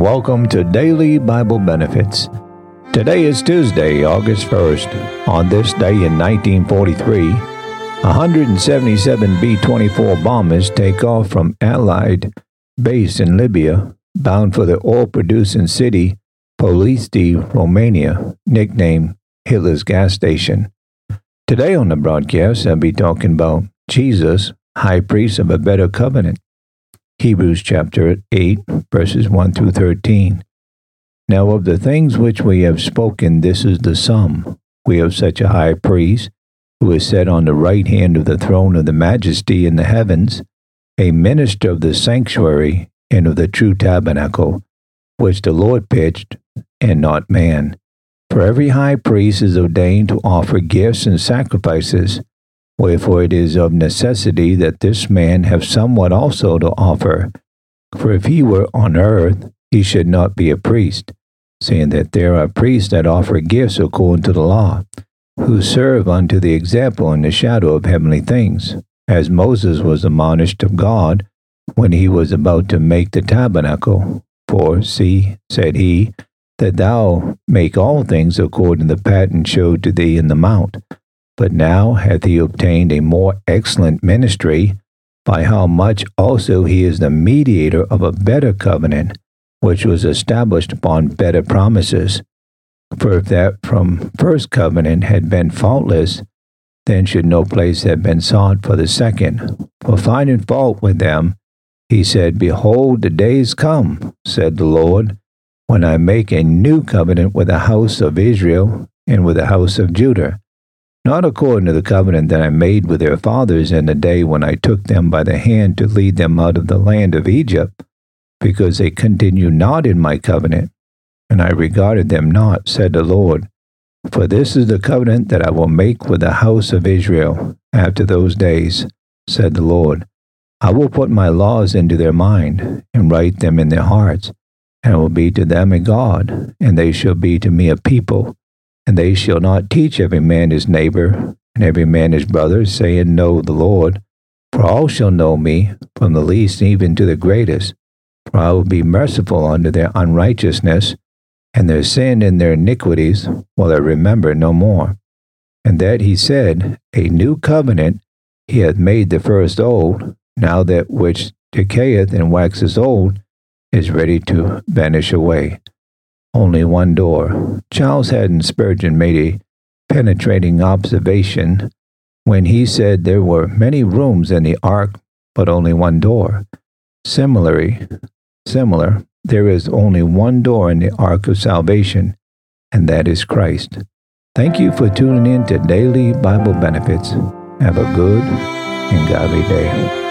Welcome to Daily Bible Benefits. Today is Tuesday, August 1st. On this day in 1943, 177 B 24 bombers take off from Allied base in Libya, bound for the oil producing city Ploiești, Romania, nicknamed Hitler's gas station. Today on the broadcast, I'll be talking about Jesus, high priest of a better covenant. Hebrews chapter 8, verses 1 through 13. Now, of the things which we have spoken, this is the sum. We have such a high priest, who is set on the right hand of the throne of the majesty in the heavens, a minister of the sanctuary and of the true tabernacle, which the Lord pitched, and not man. For every high priest is ordained to offer gifts and sacrifices Wherefore it is of necessity that this man have somewhat also to offer. For if he were on earth, he should not be a priest, seeing that there are priests that offer gifts according to the law, who serve unto the example and the shadow of heavenly things, as Moses was admonished of God when he was about to make the tabernacle. For, see, said he, that thou make all things according to the pattern showed to thee in the mount. But now hath he obtained a more excellent ministry, by how much also he is the mediator of a better covenant, which was established upon better promises. For if that from first covenant had been faultless, then should no place have been sought for the second. For finding fault with them, he said, Behold, the days come, said the Lord, when I make a new covenant with the house of Israel and with the house of Judah not according to the covenant that I made with their fathers in the day when I took them by the hand to lead them out of the land of Egypt, because they continued not in my covenant, and I regarded them not, said the Lord. For this is the covenant that I will make with the house of Israel after those days, said the Lord. I will put my laws into their mind, and write them in their hearts, and I will be to them a God, and they shall be to me a people and they shall not teach every man his neighbor, and every man his brother, saying, Know the Lord. For all shall know me, from the least even to the greatest. For I will be merciful unto their unrighteousness, and their sin and their iniquities will I remember no more. And that he said, A new covenant he hath made the first old, now that which decayeth and waxes old is ready to vanish away only one door. Charles Haddon Spurgeon made a penetrating observation when he said there were many rooms in the ark, but only one door. Similarly, similar, there is only one door in the ark of salvation, and that is Christ. Thank you for tuning in to Daily Bible Benefits. Have a good and godly day.